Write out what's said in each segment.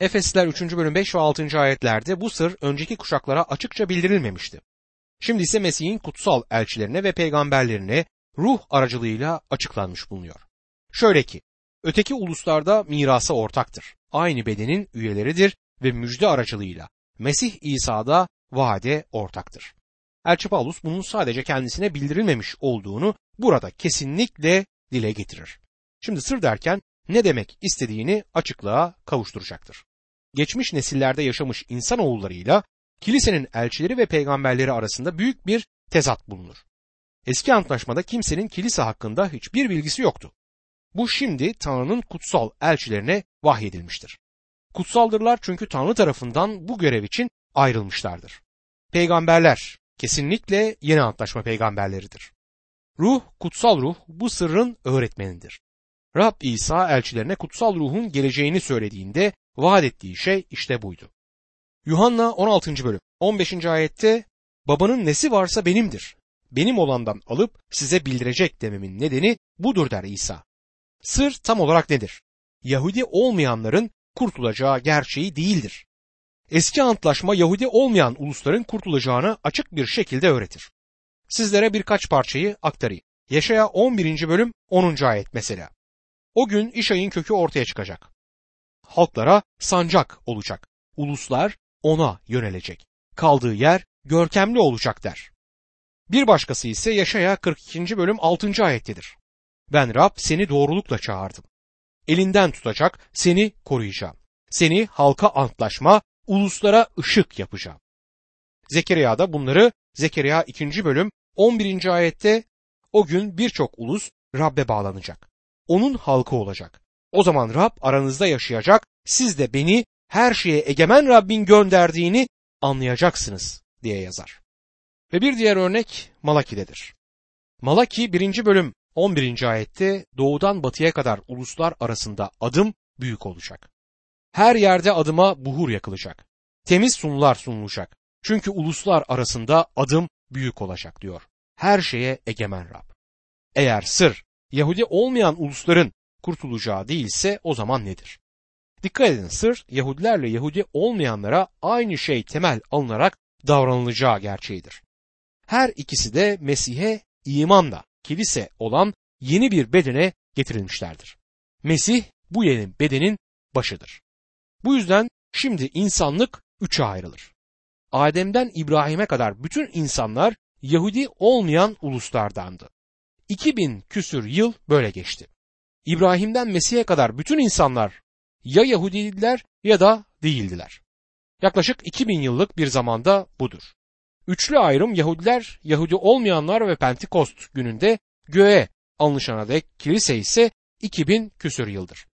Efesliler 3. bölüm 5 ve 6. ayetlerde bu sır önceki kuşaklara açıkça bildirilmemişti. Şimdi ise Mesih'in kutsal elçilerine ve peygamberlerine ruh aracılığıyla açıklanmış bulunuyor. Şöyle ki, öteki uluslarda mirasa ortaktır. Aynı bedenin üyeleridir ve müjde aracılığıyla Mesih İsa'da vaade ortaktır. Elçi Paulus bunun sadece kendisine bildirilmemiş olduğunu burada kesinlikle dile getirir. Şimdi sır derken ne demek istediğini açıklığa kavuşturacaktır. Geçmiş nesillerde yaşamış insanoğullarıyla kilisenin elçileri ve peygamberleri arasında büyük bir tezat bulunur. Eski antlaşmada kimsenin kilise hakkında hiçbir bilgisi yoktu. Bu şimdi Tanrı'nın kutsal elçilerine vahyedilmiştir. Kutsaldırlar çünkü Tanrı tarafından bu görev için ayrılmışlardır. Peygamberler kesinlikle yeni antlaşma peygamberleridir. Ruh, kutsal ruh bu sırrın öğretmenidir. Rab İsa elçilerine kutsal ruhun geleceğini söylediğinde vaat ettiği şey işte buydu. Yuhanna 16. bölüm 15. ayette babanın nesi varsa benimdir. Benim olandan alıp size bildirecek dememin nedeni budur der İsa. Sır tam olarak nedir? Yahudi olmayanların kurtulacağı gerçeği değildir. Eski antlaşma Yahudi olmayan ulusların kurtulacağını açık bir şekilde öğretir. Sizlere birkaç parçayı aktarayım. Yaşaya 11. bölüm 10. ayet mesela. O gün İşay'ın kökü ortaya çıkacak. Halklara sancak olacak. Uluslar ona yönelecek. Kaldığı yer görkemli olacak der. Bir başkası ise Yaşaya 42. bölüm 6. ayettedir. Ben Rab seni doğrulukla çağırdım. Elinden tutacak, seni koruyacağım. Seni halka antlaşma, uluslara ışık yapacağım. Zekeriya da bunları Zekeriya 2. bölüm 11. ayette o gün birçok ulus Rab'be bağlanacak. Onun halkı olacak. O zaman Rab aranızda yaşayacak, siz de beni her şeye egemen Rabbin gönderdiğini anlayacaksınız diye yazar. Ve bir diğer örnek Malaki'dedir. Malaki 1. bölüm 11. ayette doğudan batıya kadar uluslar arasında adım büyük olacak. Her yerde adıma buhur yakılacak. Temiz sunular sunulacak. Çünkü uluslar arasında adım büyük olacak diyor. Her şeye egemen Rab. Eğer sır Yahudi olmayan ulusların kurtulacağı değilse o zaman nedir? Dikkat edin sır Yahudilerle Yahudi olmayanlara aynı şey temel alınarak davranılacağı gerçeğidir. Her ikisi de Mesih'e imanla kilise olan yeni bir bedene getirilmişlerdir. Mesih bu yeni bedenin başıdır. Bu yüzden şimdi insanlık üçe ayrılır. Adem'den İbrahim'e kadar bütün insanlar Yahudi olmayan uluslardandı. 2000 küsür yıl böyle geçti. İbrahim'den Mesih'e kadar bütün insanlar ya Yahudiydiler ya da değildiler. Yaklaşık 2000 yıllık bir zamanda budur. Üçlü ayrım Yahudiler, Yahudi olmayanlar ve Pentekost gününde göğe alınışana dek kilise ise 2000 küsür yıldır.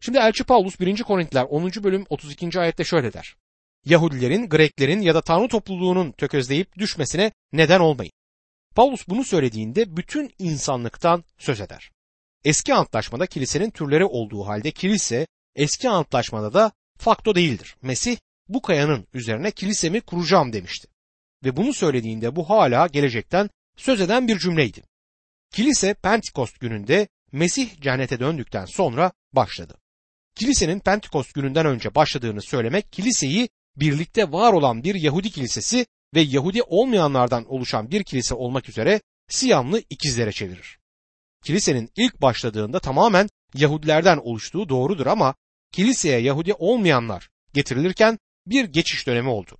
Şimdi Elçi Paulus 1. Korintiler 10. bölüm 32. ayette şöyle der. Yahudilerin, Greklerin ya da Tanrı topluluğunun tökezleyip düşmesine neden olmayın. Paulus bunu söylediğinde bütün insanlıktan söz eder. Eski antlaşmada kilisenin türleri olduğu halde kilise eski antlaşmada da fakto değildir. Mesih bu kayanın üzerine kilisemi kuracağım demişti. Ve bunu söylediğinde bu hala gelecekten söz eden bir cümleydi. Kilise Pentekost gününde Mesih cennete döndükten sonra başladı. Kilisenin Pentekost gününden önce başladığını söylemek kiliseyi birlikte var olan bir Yahudi kilisesi ve Yahudi olmayanlardan oluşan bir kilise olmak üzere Siyamlı ikizlere çevirir. Kilisenin ilk başladığında tamamen Yahudilerden oluştuğu doğrudur ama kiliseye Yahudi olmayanlar getirilirken bir geçiş dönemi oldu.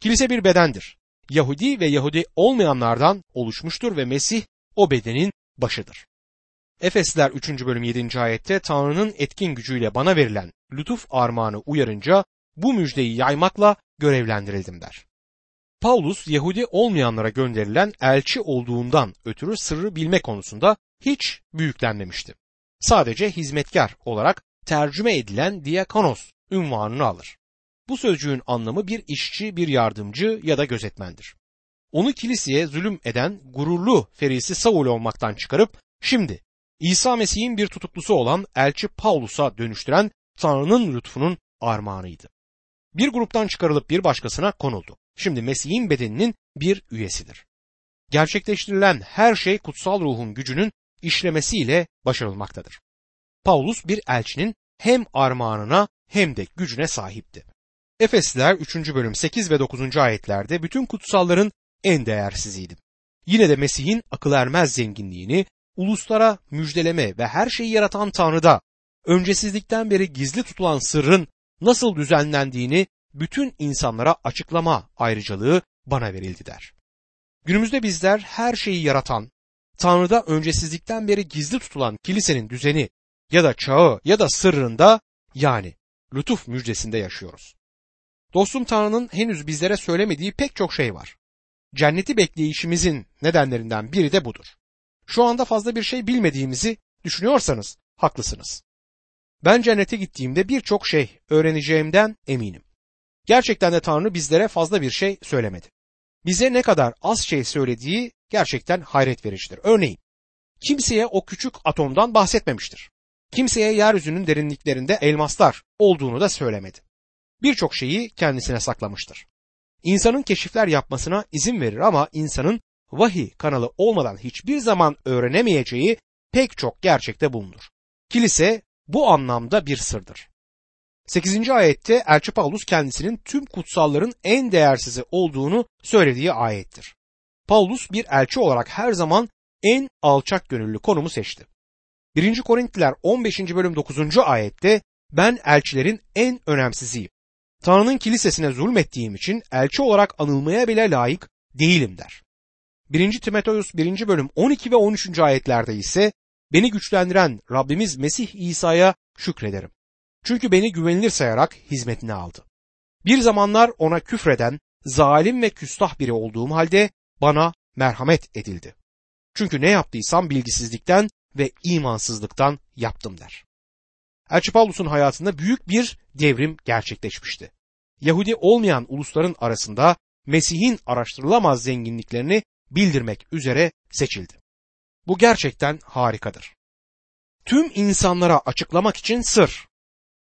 Kilise bir bedendir. Yahudi ve Yahudi olmayanlardan oluşmuştur ve Mesih o bedenin başıdır. Efesler 3. bölüm 7. ayette Tanrı'nın etkin gücüyle bana verilen lütuf armağanı uyarınca bu müjdeyi yaymakla görevlendirildim der. Paulus Yahudi olmayanlara gönderilen elçi olduğundan ötürü sırrı bilme konusunda hiç büyüklenmemişti. Sadece hizmetkar olarak tercüme edilen diakonos ünvanını alır. Bu sözcüğün anlamı bir işçi, bir yardımcı ya da gözetmendir. Onu kiliseye zulüm eden gururlu ferisi Saul olmaktan çıkarıp şimdi İsa Mesih'in bir tutuklusu olan elçi Paulus'a dönüştüren Tanrı'nın lütfunun armağanıydı. Bir gruptan çıkarılıp bir başkasına konuldu. Şimdi Mesih'in bedeninin bir üyesidir. Gerçekleştirilen her şey kutsal ruhun gücünün işlemesiyle başarılmaktadır. Paulus bir elçinin hem armağanına hem de gücüne sahipti. Efesliler 3. bölüm 8 ve 9. ayetlerde bütün kutsalların en değersiziydi. Yine de Mesih'in akıl ermez zenginliğini uluslara müjdeleme ve her şeyi yaratan Tanrı'da öncesizlikten beri gizli tutulan sırrın nasıl düzenlendiğini bütün insanlara açıklama ayrıcalığı bana verildi der. Günümüzde bizler her şeyi yaratan, Tanrı'da öncesizlikten beri gizli tutulan kilisenin düzeni ya da çağı ya da sırrında yani lütuf müjdesinde yaşıyoruz. Dostum Tanrı'nın henüz bizlere söylemediği pek çok şey var. Cenneti bekleyişimizin nedenlerinden biri de budur. Şu anda fazla bir şey bilmediğimizi düşünüyorsanız haklısınız. Ben cennete gittiğimde birçok şey öğreneceğimden eminim. Gerçekten de Tanrı bizlere fazla bir şey söylemedi. Bize ne kadar az şey söylediği gerçekten hayret vericidir. Örneğin, kimseye o küçük atomdan bahsetmemiştir. Kimseye yeryüzünün derinliklerinde elmaslar olduğunu da söylemedi. Birçok şeyi kendisine saklamıştır. İnsanın keşifler yapmasına izin verir ama insanın vahiy kanalı olmadan hiçbir zaman öğrenemeyeceği pek çok gerçekte bulunur. Kilise bu anlamda bir sırdır. 8. ayette Elçi Paulus kendisinin tüm kutsalların en değersizi olduğunu söylediği ayettir. Paulus bir elçi olarak her zaman en alçak gönüllü konumu seçti. 1. Korintliler 15. bölüm 9. ayette ben elçilerin en önemsiziyim. Tanrı'nın kilisesine zulmettiğim için elçi olarak anılmaya bile layık değilim der. 1. Timoteus 1. bölüm 12 ve 13. ayetlerde ise beni güçlendiren Rabbimiz Mesih İsa'ya şükrederim. Çünkü beni güvenilir sayarak hizmetine aldı. Bir zamanlar ona küfreden, zalim ve küstah biri olduğum halde bana merhamet edildi. Çünkü ne yaptıysam bilgisizlikten ve imansızlıktan yaptım der. Elçi Paulus'un hayatında büyük bir devrim gerçekleşmişti. Yahudi olmayan ulusların arasında Mesih'in araştırılamaz zenginliklerini bildirmek üzere seçildi. Bu gerçekten harikadır. Tüm insanlara açıklamak için sır,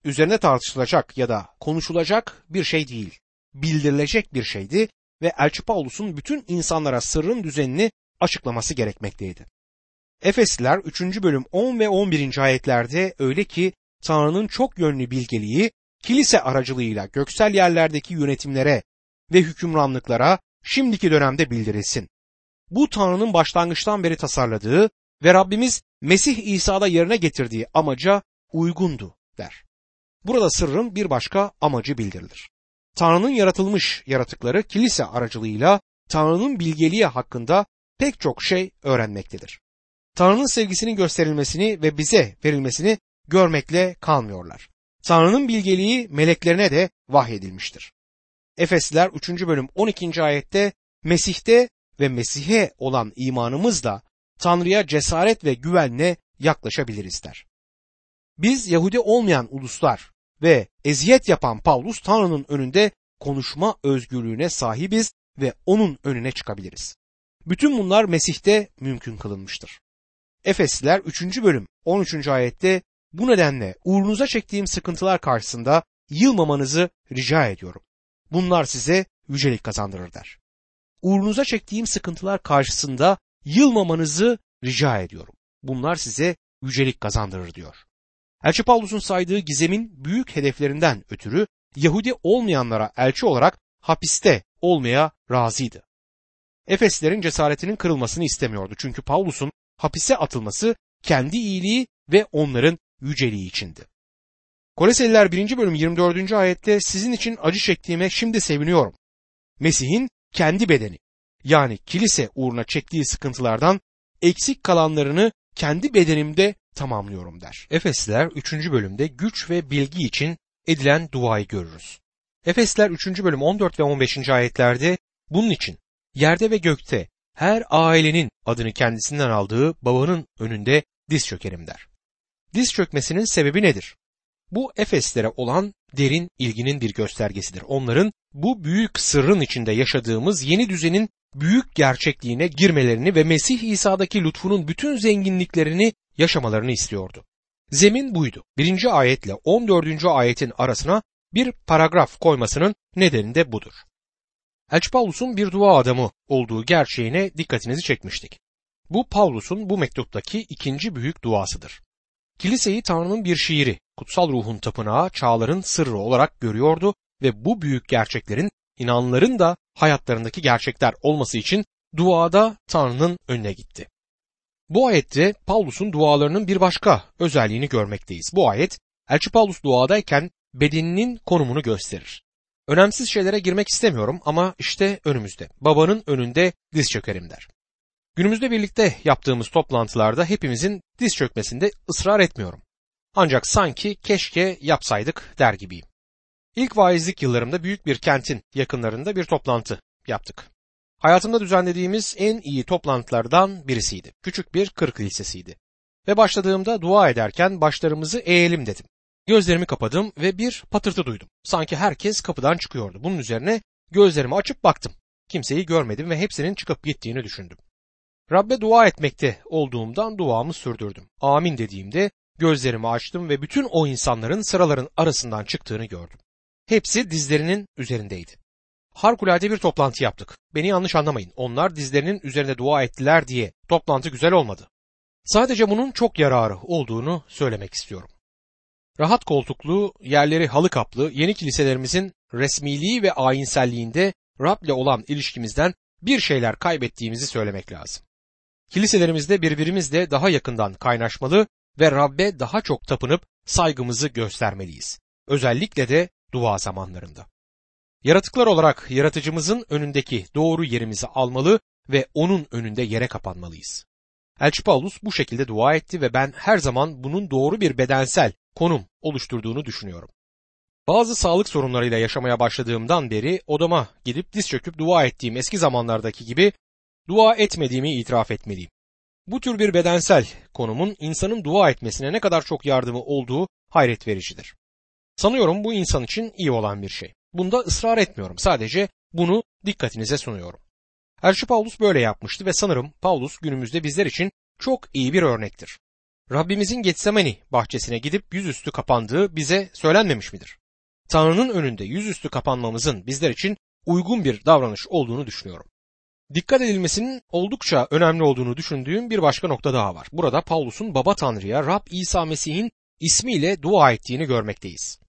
üzerine tartışılacak ya da konuşulacak bir şey değil, bildirilecek bir şeydi ve Elçi Paulus'un bütün insanlara sırrın düzenini açıklaması gerekmekteydi. Efesliler 3. bölüm 10 ve 11. ayetlerde öyle ki Tanrı'nın çok yönlü bilgeliği kilise aracılığıyla göksel yerlerdeki yönetimlere ve hükümranlıklara şimdiki dönemde bildirilsin. Bu Tanrı'nın başlangıçtan beri tasarladığı ve Rabbimiz Mesih İsa'da yerine getirdiği amaca uygundu der. Burada sırrın bir başka amacı bildirilir. Tanrı'nın yaratılmış yaratıkları kilise aracılığıyla Tanrı'nın bilgeliği hakkında pek çok şey öğrenmektedir. Tanrı'nın sevgisinin gösterilmesini ve bize verilmesini görmekle kalmıyorlar. Tanrı'nın bilgeliği meleklerine de vahyedilmiştir. Efesliler 3. bölüm 12. ayette Mesih'te ve Mesih'e olan imanımızla Tanrı'ya cesaret ve güvenle yaklaşabiliriz der. Biz Yahudi olmayan uluslar ve eziyet yapan Paulus Tanrı'nın önünde konuşma özgürlüğüne sahibiz ve onun önüne çıkabiliriz. Bütün bunlar Mesih'te mümkün kılınmıştır. Efesliler 3. bölüm 13. ayette bu nedenle uğrunuza çektiğim sıkıntılar karşısında yılmamanızı rica ediyorum. Bunlar size yücelik kazandırır der. Uğrunuza çektiğim sıkıntılar karşısında yılmamanızı rica ediyorum. Bunlar size yücelik kazandırır diyor. Elçi Paulus'un saydığı gizemin büyük hedeflerinden ötürü Yahudi olmayanlara elçi olarak hapiste olmaya razıydı. Efeslerin cesaretinin kırılmasını istemiyordu çünkü Paulus'un hapise atılması kendi iyiliği ve onların yüceliği içindi. Koleseliler 1. bölüm 24. ayette sizin için acı çektiğime şimdi seviniyorum. Mesih'in kendi bedeni yani kilise uğruna çektiği sıkıntılardan eksik kalanlarını kendi bedenimde tamamlıyorum der. Efesliler 3. bölümde güç ve bilgi için edilen duayı görürüz. Efesler 3. bölüm 14 ve 15. ayetlerde bunun için yerde ve gökte her ailenin adını kendisinden aldığı babanın önünde diz çökerim der. Diz çökmesinin sebebi nedir? Bu Efeslere olan derin ilginin bir göstergesidir. Onların bu büyük sırrın içinde yaşadığımız yeni düzenin büyük gerçekliğine girmelerini ve Mesih İsa'daki lütfunun bütün zenginliklerini yaşamalarını istiyordu. Zemin buydu. Birinci ayetle 14. ayetin arasına bir paragraf koymasının nedeni de budur. Elçi Paulus'un bir dua adamı olduğu gerçeğine dikkatinizi çekmiştik. Bu Paulus'un bu mektuptaki ikinci büyük duasıdır. Kiliseyi Tanrı'nın bir şiiri kutsal ruhun tapınağı çağların sırrı olarak görüyordu ve bu büyük gerçeklerin inanların da hayatlarındaki gerçekler olması için duada Tanrı'nın önüne gitti. Bu ayette Paulus'un dualarının bir başka özelliğini görmekteyiz. Bu ayet Elçi Paulus duadayken bedeninin konumunu gösterir. Önemsiz şeylere girmek istemiyorum ama işte önümüzde. Babanın önünde diz çökerim der. Günümüzde birlikte yaptığımız toplantılarda hepimizin diz çökmesinde ısrar etmiyorum. Ancak sanki keşke yapsaydık der gibiyim. İlk vaizlik yıllarımda büyük bir kentin yakınlarında bir toplantı yaptık. Hayatımda düzenlediğimiz en iyi toplantılardan birisiydi. Küçük bir kırk lisesiydi. Ve başladığımda dua ederken başlarımızı eğelim dedim. Gözlerimi kapadım ve bir patırtı duydum. Sanki herkes kapıdan çıkıyordu. Bunun üzerine gözlerimi açıp baktım. Kimseyi görmedim ve hepsinin çıkıp gittiğini düşündüm. Rabbe dua etmekte olduğumdan duamı sürdürdüm. Amin dediğimde gözlerimi açtım ve bütün o insanların sıraların arasından çıktığını gördüm. Hepsi dizlerinin üzerindeydi. Harikulade bir toplantı yaptık. Beni yanlış anlamayın. Onlar dizlerinin üzerinde dua ettiler diye toplantı güzel olmadı. Sadece bunun çok yararı olduğunu söylemek istiyorum. Rahat koltuklu, yerleri halı kaplı yeni kiliselerimizin resmiliği ve ayinselliğinde Rab'le olan ilişkimizden bir şeyler kaybettiğimizi söylemek lazım. Kiliselerimizde birbirimizle daha yakından kaynaşmalı ve Rab'be daha çok tapınıp saygımızı göstermeliyiz. Özellikle de dua zamanlarında. Yaratıklar olarak yaratıcımızın önündeki doğru yerimizi almalı ve onun önünde yere kapanmalıyız. Elçi Paulus bu şekilde dua etti ve ben her zaman bunun doğru bir bedensel konum oluşturduğunu düşünüyorum. Bazı sağlık sorunlarıyla yaşamaya başladığımdan beri odama gidip diz çöküp dua ettiğim eski zamanlardaki gibi dua etmediğimi itiraf etmeliyim. Bu tür bir bedensel konumun insanın dua etmesine ne kadar çok yardımı olduğu hayret vericidir. Sanıyorum bu insan için iyi olan bir şey. Bunda ısrar etmiyorum. Sadece bunu dikkatinize sunuyorum. Elçi Paulus böyle yapmıştı ve sanırım Paulus günümüzde bizler için çok iyi bir örnektir. Rabbimizin Getsemani bahçesine gidip yüzüstü kapandığı bize söylenmemiş midir? Tanrı'nın önünde yüzüstü kapanmamızın bizler için uygun bir davranış olduğunu düşünüyorum. Dikkat edilmesinin oldukça önemli olduğunu düşündüğüm bir başka nokta daha var. Burada Paulus'un Baba Tanrı'ya Rab İsa Mesih'in ismiyle dua ettiğini görmekteyiz.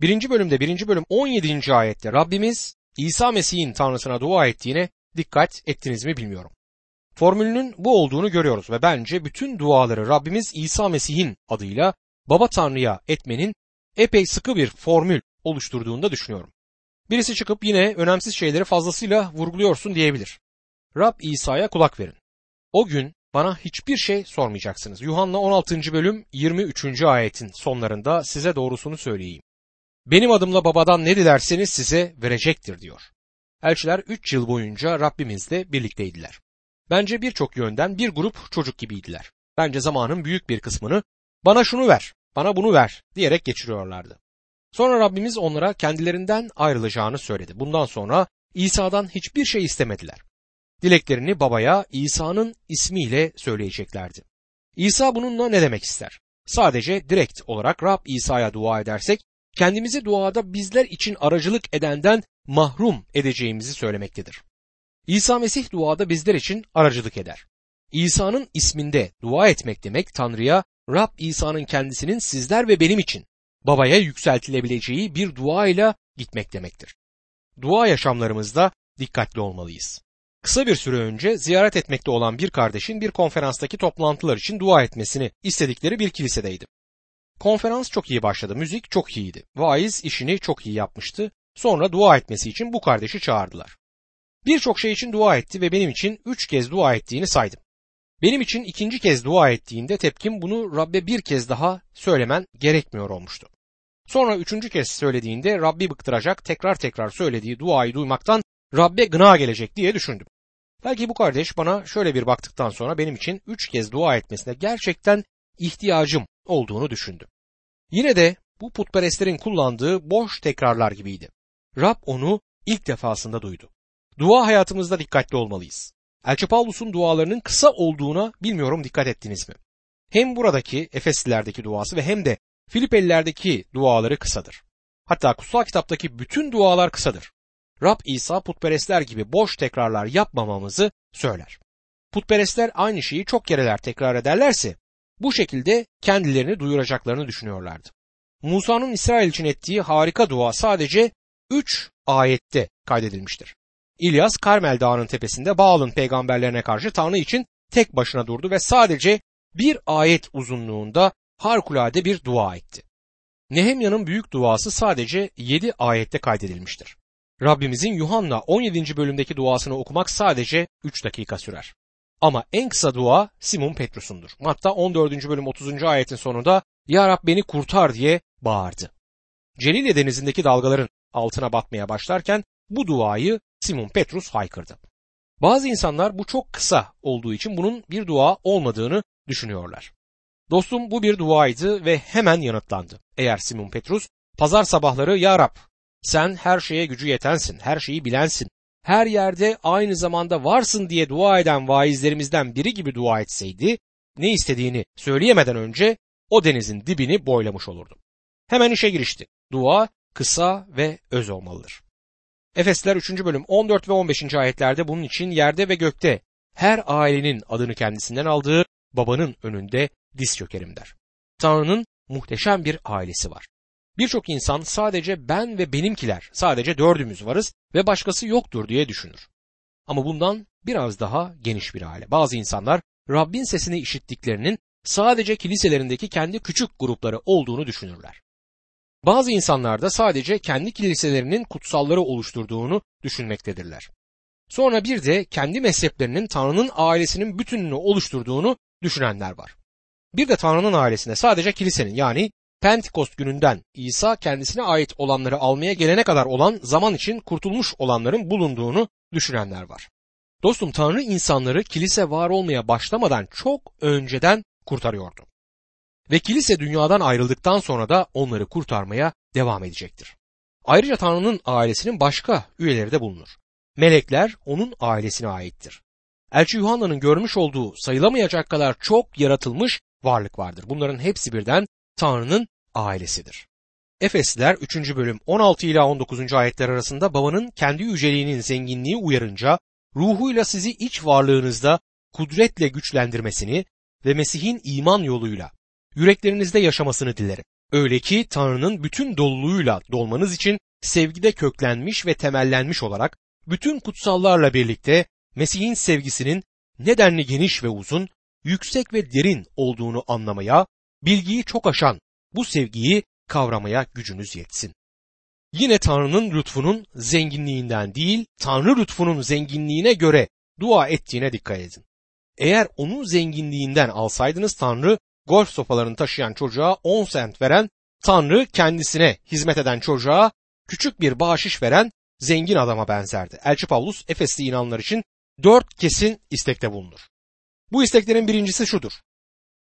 Birinci bölümde birinci bölüm 17. ayette Rabbimiz İsa Mesih'in Tanrısına dua ettiğine dikkat ettiniz mi bilmiyorum. Formülünün bu olduğunu görüyoruz ve bence bütün duaları Rabbimiz İsa Mesih'in adıyla Baba Tanrı'ya etmenin epey sıkı bir formül oluşturduğunu da düşünüyorum. Birisi çıkıp yine önemsiz şeyleri fazlasıyla vurguluyorsun diyebilir. Rab İsa'ya kulak verin. O gün bana hiçbir şey sormayacaksınız. Yuhanna 16. bölüm 23. ayetin sonlarında size doğrusunu söyleyeyim. Benim adımla babadan ne dilerseniz size verecektir diyor. Elçiler 3 yıl boyunca Rabbimizle birlikteydiler. Bence birçok yönden bir grup çocuk gibiydiler. Bence zamanın büyük bir kısmını bana şunu ver, bana bunu ver diyerek geçiriyorlardı. Sonra Rabbimiz onlara kendilerinden ayrılacağını söyledi. Bundan sonra İsa'dan hiçbir şey istemediler. Dileklerini babaya İsa'nın ismiyle söyleyeceklerdi. İsa bununla ne demek ister? Sadece direkt olarak Rab İsa'ya dua edersek kendimizi duada bizler için aracılık edenden mahrum edeceğimizi söylemektedir. İsa Mesih duada bizler için aracılık eder. İsa'nın isminde dua etmek demek Tanrı'ya Rab İsa'nın kendisinin sizler ve benim için babaya yükseltilebileceği bir dua ile gitmek demektir. Dua yaşamlarımızda dikkatli olmalıyız. Kısa bir süre önce ziyaret etmekte olan bir kardeşin bir konferanstaki toplantılar için dua etmesini istedikleri bir kilisedeydim. Konferans çok iyi başladı, müzik çok iyiydi. Vaiz işini çok iyi yapmıştı. Sonra dua etmesi için bu kardeşi çağırdılar. Birçok şey için dua etti ve benim için üç kez dua ettiğini saydım. Benim için ikinci kez dua ettiğinde tepkim bunu Rabbe bir kez daha söylemen gerekmiyor olmuştu. Sonra üçüncü kez söylediğinde Rabbi bıktıracak tekrar tekrar söylediği duayı duymaktan Rabbe gına gelecek diye düşündüm. Belki bu kardeş bana şöyle bir baktıktan sonra benim için üç kez dua etmesine gerçekten ihtiyacım olduğunu düşündüm. Yine de bu putperestlerin kullandığı boş tekrarlar gibiydi. Rab onu ilk defasında duydu. Dua hayatımızda dikkatli olmalıyız. Elçi Paulus'un dualarının kısa olduğuna bilmiyorum dikkat ettiniz mi? Hem buradaki Efeslilerdeki duası ve hem de Filipelilerdeki duaları kısadır. Hatta kutsal kitaptaki bütün dualar kısadır. Rab İsa putperestler gibi boş tekrarlar yapmamamızı söyler. Putperestler aynı şeyi çok kereler tekrar ederlerse bu şekilde kendilerini duyuracaklarını düşünüyorlardı. Musa'nın İsrail için ettiği harika dua sadece 3 ayette kaydedilmiştir. İlyas Karmel Dağı'nın tepesinde Baal'ın peygamberlerine karşı Tanrı için tek başına durdu ve sadece bir ayet uzunluğunda harikulade bir dua etti. Nehemya'nın büyük duası sadece 7 ayette kaydedilmiştir. Rabbimizin Yuhanna 17. bölümdeki duasını okumak sadece 3 dakika sürer. Ama en kısa dua Simon Petrus'undur. Matta 14. bölüm 30. ayetin sonunda Ya Rab beni kurtar diye bağırdı. Celile denizindeki dalgaların altına batmaya başlarken bu duayı Simon Petrus haykırdı. Bazı insanlar bu çok kısa olduğu için bunun bir dua olmadığını düşünüyorlar. Dostum bu bir duaydı ve hemen yanıtlandı. Eğer Simon Petrus pazar sabahları Ya Rab sen her şeye gücü yetensin, her şeyi bilensin, her yerde aynı zamanda varsın diye dua eden vaizlerimizden biri gibi dua etseydi, ne istediğini söyleyemeden önce o denizin dibini boylamış olurdu. Hemen işe girişti. Dua kısa ve öz olmalıdır. Efesler 3. bölüm 14 ve 15. ayetlerde bunun için yerde ve gökte her ailenin adını kendisinden aldığı babanın önünde diz çökerim der. Tanrı'nın muhteşem bir ailesi var. Birçok insan sadece ben ve benimkiler, sadece dördümüz varız ve başkası yoktur diye düşünür. Ama bundan biraz daha geniş bir aile. Bazı insanlar Rabbin sesini işittiklerinin sadece kiliselerindeki kendi küçük grupları olduğunu düşünürler. Bazı insanlar da sadece kendi kiliselerinin kutsalları oluşturduğunu düşünmektedirler. Sonra bir de kendi mezheplerinin Tanrı'nın ailesinin bütününü oluşturduğunu düşünenler var. Bir de Tanrı'nın ailesine sadece kilisenin yani Pentekost gününden İsa kendisine ait olanları almaya gelene kadar olan zaman için kurtulmuş olanların bulunduğunu düşünenler var. Dostum Tanrı insanları kilise var olmaya başlamadan çok önceden kurtarıyordu. Ve kilise dünyadan ayrıldıktan sonra da onları kurtarmaya devam edecektir. Ayrıca Tanrı'nın ailesinin başka üyeleri de bulunur. Melekler onun ailesine aittir. Elçi Yuhanna'nın görmüş olduğu sayılamayacak kadar çok yaratılmış varlık vardır. Bunların hepsi birden Tanrı'nın ailesidir. Efesliler 3. bölüm 16 ila 19. ayetler arasında babanın kendi yüceliğinin zenginliği uyarınca ruhuyla sizi iç varlığınızda kudretle güçlendirmesini ve Mesih'in iman yoluyla yüreklerinizde yaşamasını dilerim. Öyle ki Tanrı'nın bütün doluluğuyla dolmanız için sevgide köklenmiş ve temellenmiş olarak bütün kutsallarla birlikte Mesih'in sevgisinin nedenli geniş ve uzun, yüksek ve derin olduğunu anlamaya, bilgiyi çok aşan bu sevgiyi kavramaya gücünüz yetsin. Yine Tanrı'nın lütfunun zenginliğinden değil, Tanrı lütfunun zenginliğine göre dua ettiğine dikkat edin. Eğer onun zenginliğinden alsaydınız Tanrı golf sopalarını taşıyan çocuğa 10 sent veren, Tanrı kendisine hizmet eden çocuğa küçük bir bağışış veren zengin adama benzerdi. Elçi Pavlus Efesli inanlar için dört kesin istekte bulunur. Bu isteklerin birincisi şudur.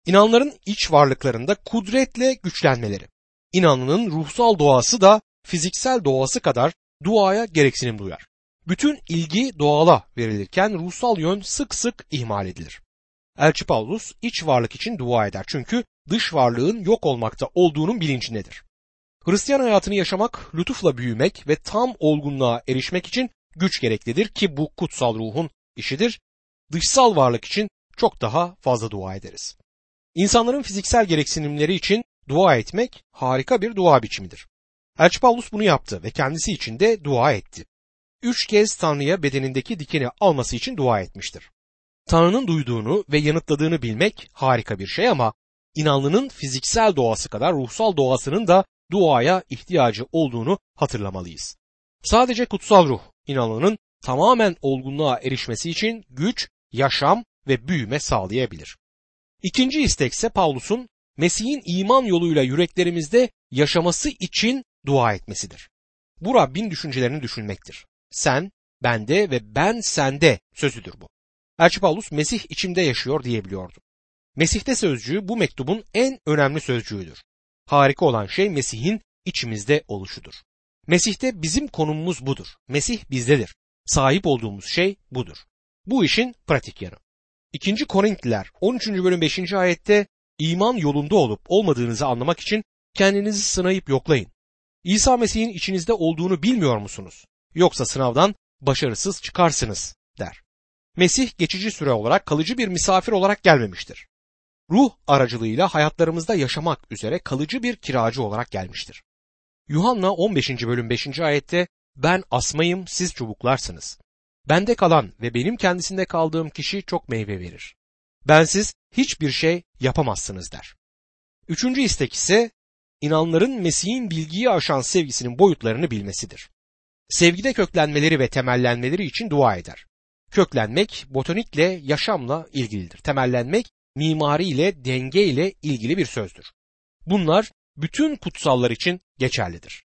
İnanların iç varlıklarında kudretle güçlenmeleri. İnanlının ruhsal doğası da fiziksel doğası kadar duaya gereksinim duyar. Bütün ilgi doğala verilirken ruhsal yön sık sık ihmal edilir. Elçi Paulus iç varlık için dua eder çünkü dış varlığın yok olmakta olduğunun bilincindedir. Hristiyan hayatını yaşamak, lütufla büyümek ve tam olgunluğa erişmek için güç gereklidir ki bu kutsal ruhun işidir. Dışsal varlık için çok daha fazla dua ederiz. İnsanların fiziksel gereksinimleri için dua etmek harika bir dua biçimidir. Elçi Paulus bunu yaptı ve kendisi için de dua etti. Üç kez Tanrı'ya bedenindeki dikeni alması için dua etmiştir. Tanrı'nın duyduğunu ve yanıtladığını bilmek harika bir şey ama inanlının fiziksel doğası kadar ruhsal doğasının da duaya ihtiyacı olduğunu hatırlamalıyız. Sadece kutsal ruh inanlının tamamen olgunluğa erişmesi için güç, yaşam ve büyüme sağlayabilir. İkinci istekse Paulus'un Mesih'in iman yoluyla yüreklerimizde yaşaması için dua etmesidir. Bu Rabbin düşüncelerini düşünmektir. Sen, bende ve ben sende sözüdür bu. Elçi Paulus Mesih içimde yaşıyor diyebiliyordu. Mesih'te sözcüğü bu mektubun en önemli sözcüğüdür. Harika olan şey Mesih'in içimizde oluşudur. Mesih'te bizim konumumuz budur. Mesih bizdedir. Sahip olduğumuz şey budur. Bu işin pratik yanı. 2. Korintliler 13. bölüm 5. ayette iman yolunda olup olmadığınızı anlamak için kendinizi sınayıp yoklayın. İsa Mesih'in içinizde olduğunu bilmiyor musunuz? Yoksa sınavdan başarısız çıkarsınız der. Mesih geçici süre olarak kalıcı bir misafir olarak gelmemiştir. ruh aracılığıyla hayatlarımızda yaşamak üzere kalıcı bir kiracı olarak gelmiştir. Yuhanna 15. bölüm 5. ayette ben asmayım siz çubuklarsınız. Bende kalan ve benim kendisinde kaldığım kişi çok meyve verir. Bensiz hiçbir şey yapamazsınız der. Üçüncü istek ise inanların Mesih'in bilgiyi aşan sevgisinin boyutlarını bilmesidir. Sevgide köklenmeleri ve temellenmeleri için dua eder. Köklenmek botanikle, yaşamla ilgilidir. Temellenmek mimari ile, denge ile ilgili bir sözdür. Bunlar bütün kutsallar için geçerlidir.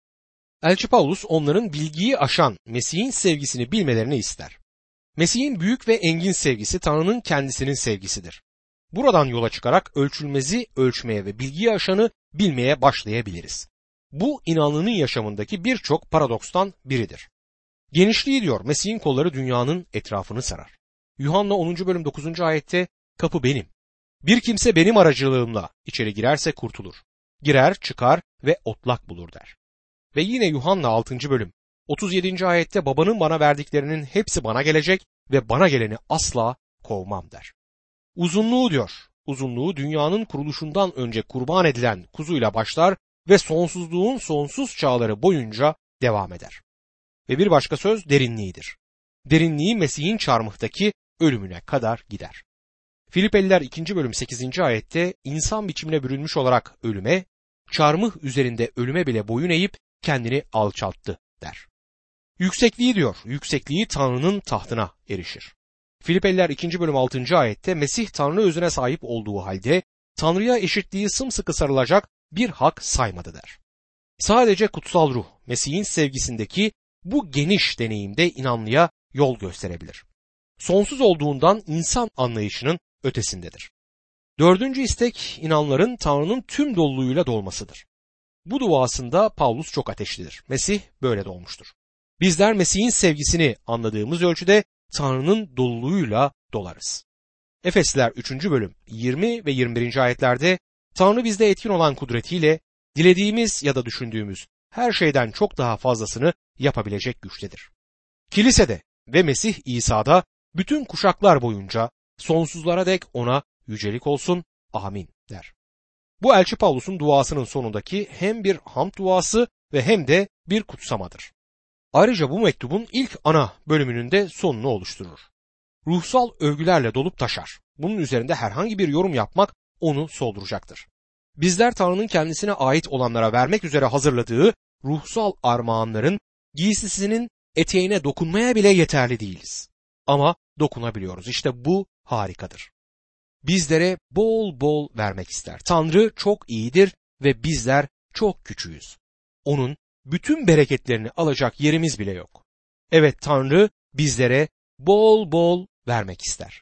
Elçi Paulus onların bilgiyi aşan Mesih'in sevgisini bilmelerini ister. Mesih'in büyük ve engin sevgisi Tanrı'nın kendisinin sevgisidir. Buradan yola çıkarak ölçülmezi ölçmeye ve bilgiyi aşanı bilmeye başlayabiliriz. Bu inanlının yaşamındaki birçok paradokstan biridir. Genişliği diyor Mesih'in kolları dünyanın etrafını sarar. Yuhanna 10. bölüm 9. ayette kapı benim. Bir kimse benim aracılığımla içeri girerse kurtulur. Girer, çıkar ve otlak bulur der. Ve yine Yuhanna 6. bölüm 37. ayette babanın bana verdiklerinin hepsi bana gelecek ve bana geleni asla kovmam der. Uzunluğu diyor. Uzunluğu dünyanın kuruluşundan önce kurban edilen kuzuyla başlar ve sonsuzluğun sonsuz çağları boyunca devam eder. Ve bir başka söz derinliğidir. Derinliği Mesih'in çarmıhtaki ölümüne kadar gider. Filipeliler 2. bölüm 8. ayette insan biçimine bürünmüş olarak ölüme, çarmıh üzerinde ölüme bile boyun eğip kendini alçalttı der. Yüksekliği diyor, yüksekliği Tanrı'nın tahtına erişir. Filipeliler 2. bölüm 6. ayette Mesih Tanrı özüne sahip olduğu halde Tanrı'ya eşitliği sımsıkı sarılacak bir hak saymadı der. Sadece kutsal ruh Mesih'in sevgisindeki bu geniş deneyimde inanlıya yol gösterebilir. Sonsuz olduğundan insan anlayışının ötesindedir. Dördüncü istek inanların Tanrı'nın tüm doluluğuyla dolmasıdır. Bu duasında Paulus çok ateşlidir. Mesih böyle dolmuştur. Bizler Mesih'in sevgisini anladığımız ölçüde Tanrı'nın doluluğuyla dolarız. Efesliler 3. bölüm 20 ve 21. ayetlerde Tanrı bizde etkin olan kudretiyle dilediğimiz ya da düşündüğümüz her şeyden çok daha fazlasını yapabilecek güçtedir. Kilisede ve Mesih İsa'da bütün kuşaklar boyunca sonsuzlara dek ona yücelik olsun amin der. Bu elçi Pavlus'un duasının sonundaki hem bir hamd duası ve hem de bir kutsamadır. Ayrıca bu mektubun ilk ana bölümünün de sonunu oluşturur. Ruhsal övgülerle dolup taşar. Bunun üzerinde herhangi bir yorum yapmak onu solduracaktır. Bizler Tanrı'nın kendisine ait olanlara vermek üzere hazırladığı ruhsal armağanların giysisinin eteğine dokunmaya bile yeterli değiliz. Ama dokunabiliyoruz. İşte bu harikadır. Bizlere bol bol vermek ister. Tanrı çok iyidir ve bizler çok küçüğüz. Onun bütün bereketlerini alacak yerimiz bile yok. Evet Tanrı bizlere bol bol vermek ister.